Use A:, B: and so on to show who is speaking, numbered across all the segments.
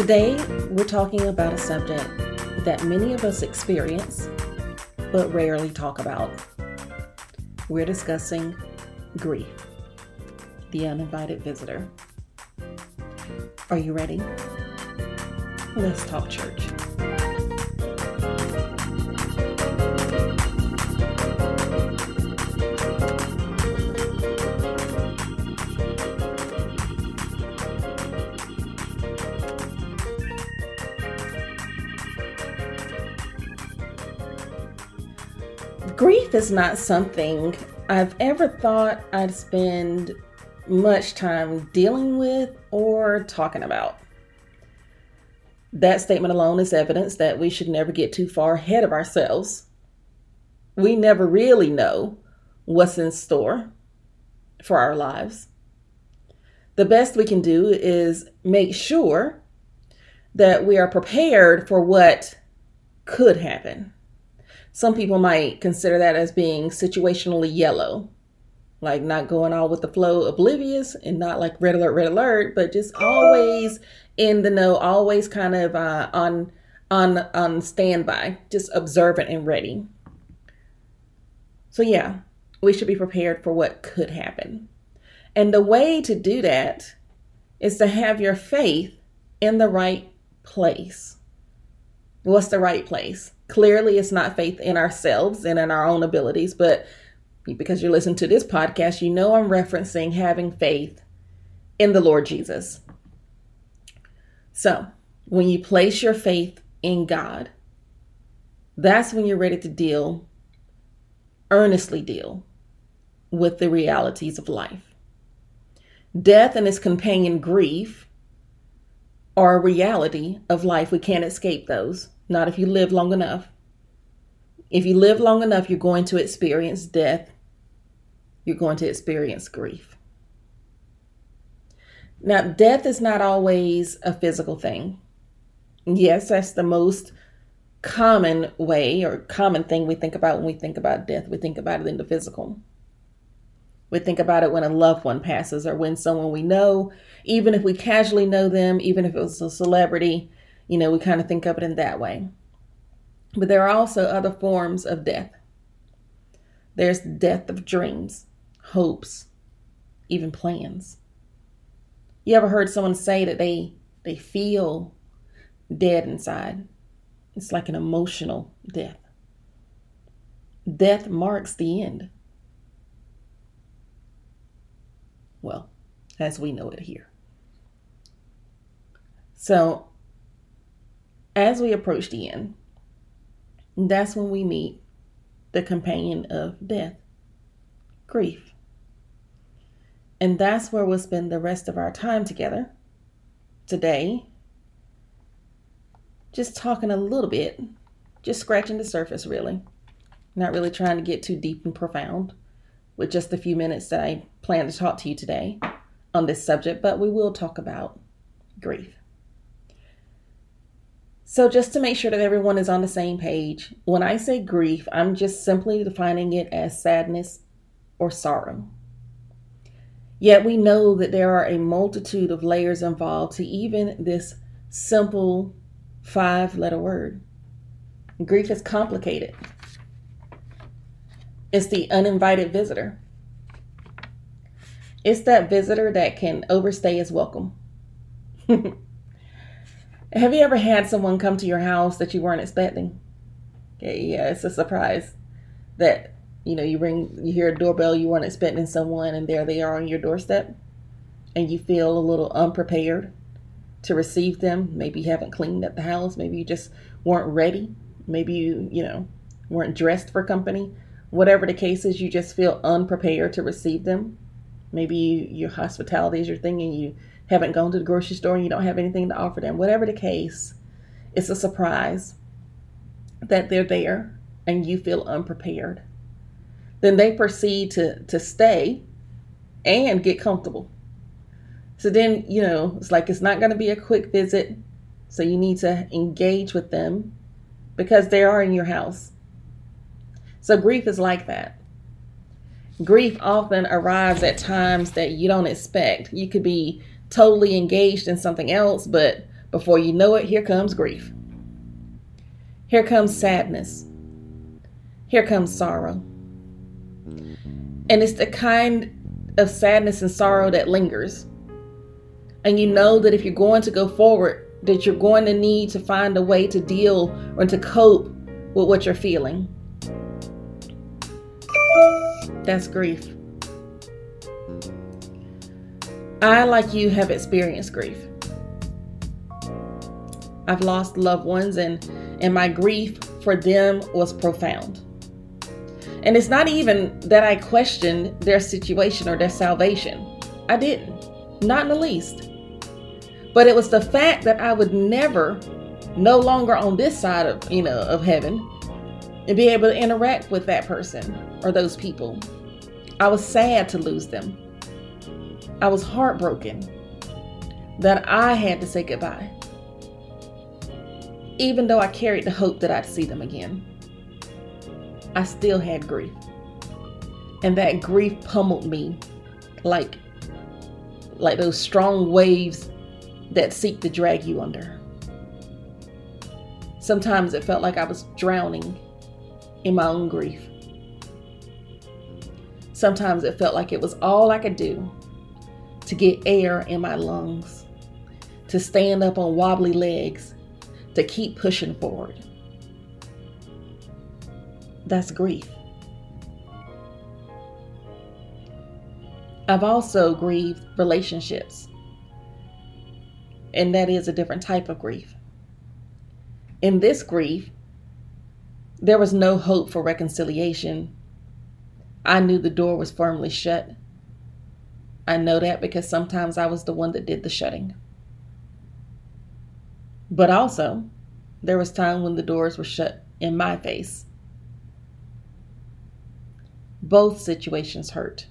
A: Today, we're talking about a subject that many of us experience but rarely talk about. We're discussing grief, the uninvited visitor. Are you ready? Let's talk church. Grief is not something I've ever thought I'd spend much time dealing with or talking about. That statement alone is evidence that we should never get too far ahead of ourselves. We never really know what's in store for our lives. The best we can do is make sure that we are prepared for what could happen. Some people might consider that as being situationally yellow, like not going all with the flow, oblivious, and not like red alert, red alert, but just always in the know, always kind of uh, on on on standby, just observant and ready. So yeah, we should be prepared for what could happen. And the way to do that is to have your faith in the right place. What's the right place? Clearly, it's not faith in ourselves and in our own abilities, but because you're listening to this podcast, you know I'm referencing having faith in the Lord Jesus. So, when you place your faith in God, that's when you're ready to deal, earnestly deal with the realities of life. Death and its companion grief are a reality of life. We can't escape those. Not if you live long enough. If you live long enough, you're going to experience death. You're going to experience grief. Now, death is not always a physical thing. Yes, that's the most common way or common thing we think about when we think about death. We think about it in the physical. We think about it when a loved one passes or when someone we know, even if we casually know them, even if it was a celebrity, you know, we kind of think of it in that way. But there are also other forms of death. There's the death of dreams, hopes, even plans. You ever heard someone say that they they feel dead inside? It's like an emotional death. Death marks the end. Well, as we know it here. So as we approach the end, that's when we meet the companion of death, grief. And that's where we'll spend the rest of our time together today, just talking a little bit, just scratching the surface, really. Not really trying to get too deep and profound with just the few minutes that I plan to talk to you today on this subject, but we will talk about grief. So, just to make sure that everyone is on the same page, when I say grief, I'm just simply defining it as sadness or sorrow. Yet we know that there are a multitude of layers involved to even this simple five letter word. Grief is complicated. It's the uninvited visitor. It's that visitor that can overstay his welcome. Have you ever had someone come to your house that you weren't expecting? Okay, yeah, it's a surprise that you know you ring, you hear a doorbell, you weren't expecting someone, and there they are on your doorstep, and you feel a little unprepared to receive them. Maybe you haven't cleaned up the house, maybe you just weren't ready, maybe you you know weren't dressed for company. Whatever the case is, you just feel unprepared to receive them. Maybe you, your hospitality is your thing, and you haven't gone to the grocery store and you don't have anything to offer them. Whatever the case, it's a surprise that they're there and you feel unprepared. Then they proceed to, to stay and get comfortable. So then, you know, it's like it's not going to be a quick visit. So you need to engage with them because they are in your house. So grief is like that. Grief often arrives at times that you don't expect. You could be totally engaged in something else, but Before you know it, here comes grief. Here comes sadness. Here comes sorrow. And it's the kind of sadness and sorrow that lingers. And you know that if you're going to go forward, that you're going to need to find a way to deal or to cope with what you're feeling. That's grief. I, like you, have experienced grief. I've lost loved ones, and, and my grief for them was profound. And it's not even that I questioned their situation or their salvation. I didn't, not in the least. But it was the fact that I would never, no longer on this side of, you know, of heaven, and be able to interact with that person or those people. I was sad to lose them. I was heartbroken that I had to say goodbye. Even though I carried the hope that I'd see them again, I still had grief. And that grief pummeled me like like those strong waves that seek to drag you under. Sometimes it felt like I was drowning in my own grief. Sometimes it felt like it was all I could do to get air in my lungs, to stand up on wobbly legs, to keep pushing forward. That's grief. I've also grieved relationships, and that is a different type of grief. In this grief, there was no hope for reconciliation. I knew the door was firmly shut. I know that because sometimes I was the one that did the shutting. But also, there was time when the doors were shut in my face. Both situations hurt.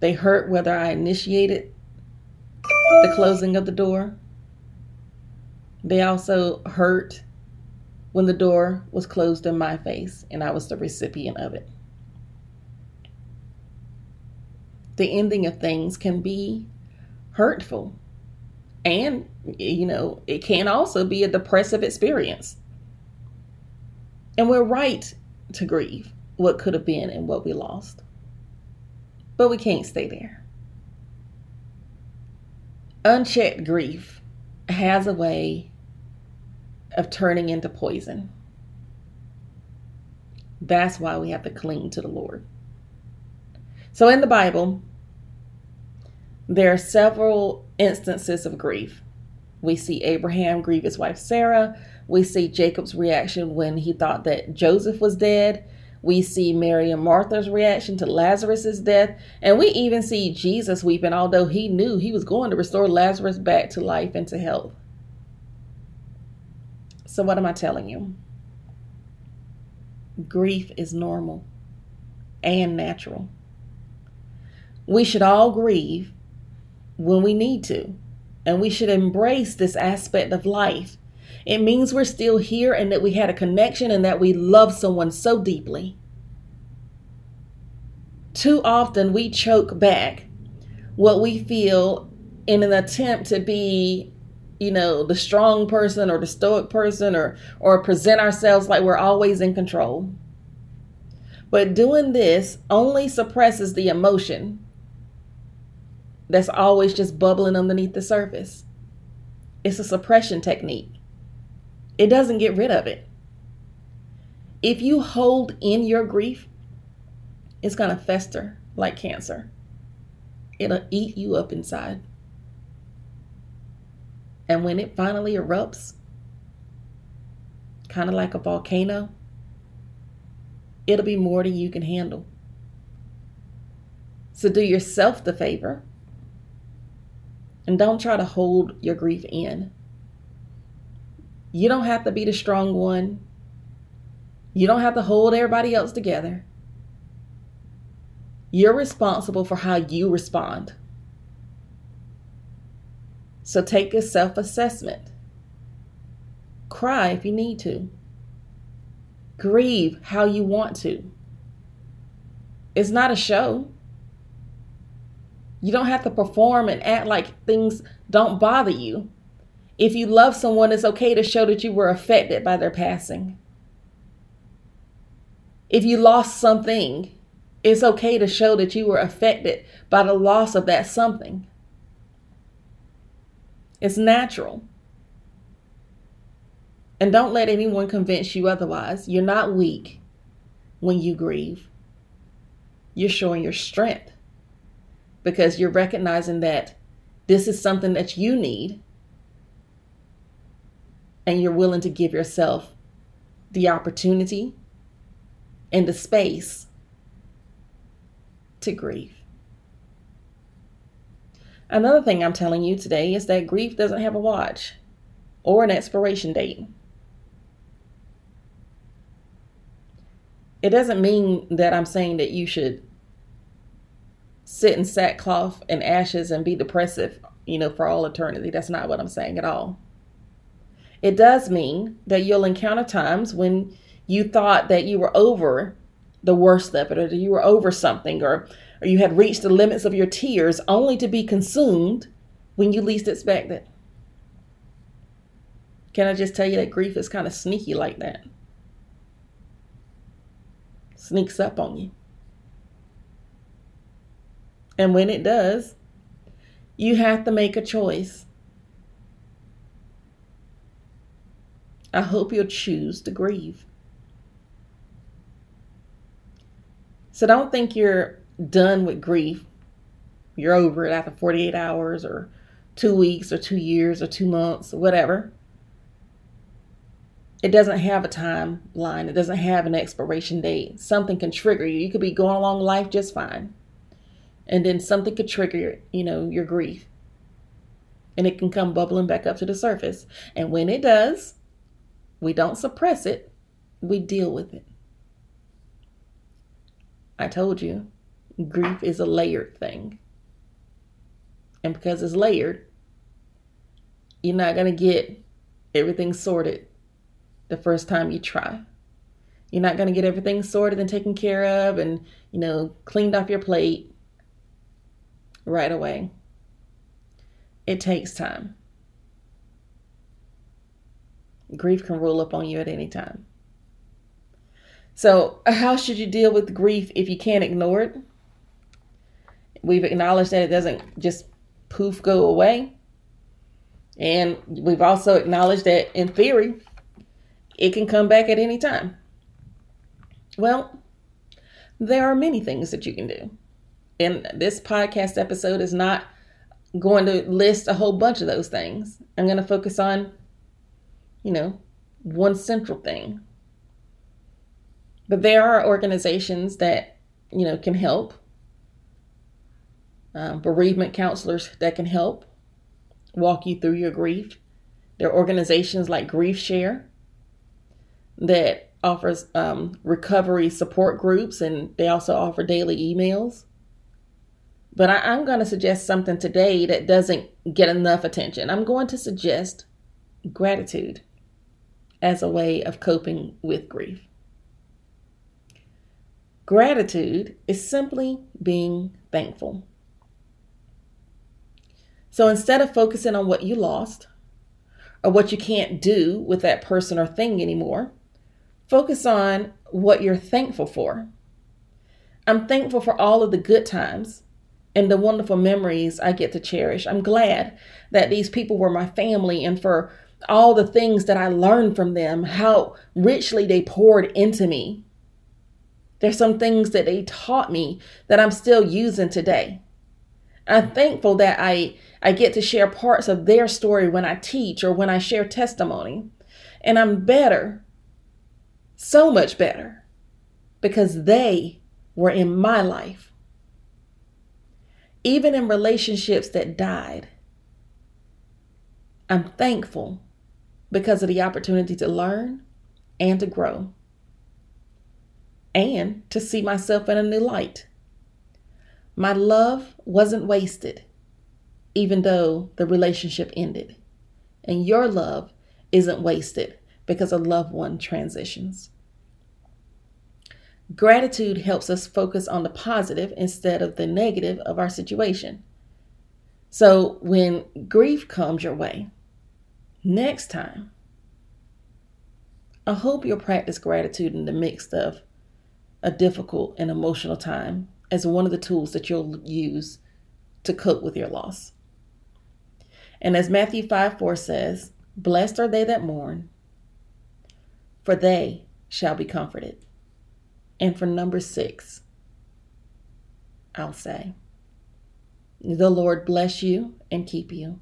A: They hurt whether I initiated the closing of the door. They also hurt when the door was closed in my face and I was the recipient of it. The ending of things can be hurtful. And, you know, it can also be a depressive experience. And we're right to grieve what could have been and what we lost. But we can't stay there. Unchecked grief has a way of turning into poison. That's why we have to cling to the Lord. So in the Bible, there are several instances of grief. We see Abraham grieve his wife Sarah. We see Jacob's reaction when he thought that Joseph was dead. We see Mary and Martha's reaction to Lazarus's death. And we even see Jesus weeping, although he knew he was going to restore Lazarus back to life and to health. So, what am I telling you? Grief is normal and natural. We should all grieve when we need to, and we should embrace this aspect of life it means we're still here and that we had a connection and that we love someone so deeply. Too often we choke back what we feel in an attempt to be, you know, the strong person or the stoic person or or present ourselves like we're always in control. But doing this only suppresses the emotion that's always just bubbling underneath the surface. It's a suppression technique. It doesn't get rid of it. If you hold in your grief, it's going to fester like cancer. It'll eat you up inside. And when it finally erupts, kind of like a volcano, it'll be more than you can handle. So do yourself the favor and don't try to hold your grief in. You don't have to be the strong one. You don't have to hold everybody else together. You're responsible for how you respond. So take a self assessment. Cry if you need to. Grieve how you want to. It's not a show. You don't have to perform and act like things don't bother you. If you love someone, it's okay to show that you were affected by their passing. If you lost something, it's okay to show that you were affected by the loss of that something. It's natural. And don't let anyone convince you otherwise. You're not weak when you grieve. You're showing your strength because you're recognizing that this is something that you need and you're willing to give yourself the opportunity and the space to grieve. Another thing I'm telling you today is that grief doesn't have a watch or an expiration date. it doesn't mean that I'm saying that you should sit in sackcloth and ashes and be depressive, you know, for all eternity. That's not what I'm saying at all. It does mean that you'll encounter times when you thought that you were over the worst of it or that you were over something or or you had reached the limits of your tears only to be consumed when you least expect it. Can I just tell you that grief is kind of sneaky like that? sneaks up on you. And when it does, you have to make a choice. I hope you'll choose to grieve. So don't think you're done with grief. You're over it after 48 hours or two weeks or two years or two months whatever it doesn't have a timeline. It doesn't have an expiration date. Something can trigger you. You could be going along life just fine. And then something could trigger, you know, your grief. And it can come bubbling back up to the surface. And when it does, we don't suppress it. We deal with it. I told you, grief is a layered thing. And because it's layered, you're not going to get everything sorted the first time you try. You're not going to get everything sorted and taken care of and, you know, cleaned off your plate right away. It takes time. Grief can roll up on you at any time. So, how should you deal with grief if you can't ignore it? We've acknowledged that it doesn't just poof go away. And we've also acknowledged that in theory, it can come back at any time. Well, there are many things that you can do. And this podcast episode is not going to list a whole bunch of those things. I'm going to focus on, you know, one central thing. But there are organizations that, you know, can help. Um, bereavement counselors that can help walk you through your grief. There are organizations like Grief Share that offers um, recovery support groups and they also offer daily emails. But I, am going to suggest something today that doesn't get enough attention. I'm going to suggest gratitude as a way of coping with grief. Gratitude is simply being thankful. So instead of focusing on what you lost or what you can't do with that person or thing anymore, Focus on what you're thankful for. I'm thankful for all of the good times and the wonderful memories I get to cherish. I'm glad that these people were my family and for all the things that I learned from them, how richly they poured into me. There's some things that they taught me that I'm still using today. I'm thankful that I, I get to share parts of their story when I teach or when I share testimony. And I'm better so much better because they were in my life. Even in relationships that died, I'm thankful because of the opportunity to learn and to grow and to see myself in a new light. My love wasn't wasted, even though the relationship ended. And your love isn't wasted because a loved one transitions. Gratitude helps us focus on the positive instead of the negative of our situation. So when grief comes your way, next time, I hope you'll practice gratitude in the midst of a difficult and emotional time as one of the tools that you'll use to cope with your loss. And as Matthew 5 4 says, Blessed are they that mourn, for they shall be comforted. And for Numbers six, I'll say, The Lord bless you and keep you.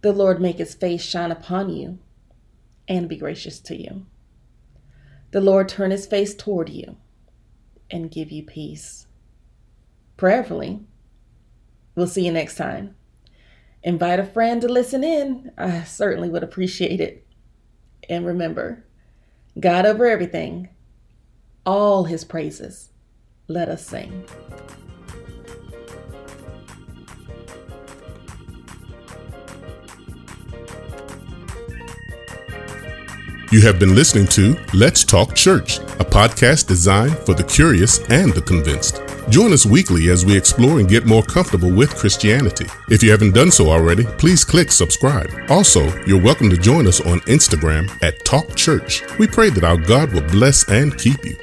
A: The Lord make his face shine upon you and be gracious to you. The Lord turn his face toward you and give you peace. Prayerfully, we'll see you next time. Invite a friend to listen in. I certainly would appreciate it. And remember, God over everything, all his praises, let us sing.
B: You have been listening to Let's Talk Church, a podcast designed for the curious and the convinced. Join us weekly as we explore and get more comfortable with Christianity. If you haven't done so already, please click subscribe. Also, you're welcome to join us on Instagram at Talk Church. We pray that our God will bless and keep you.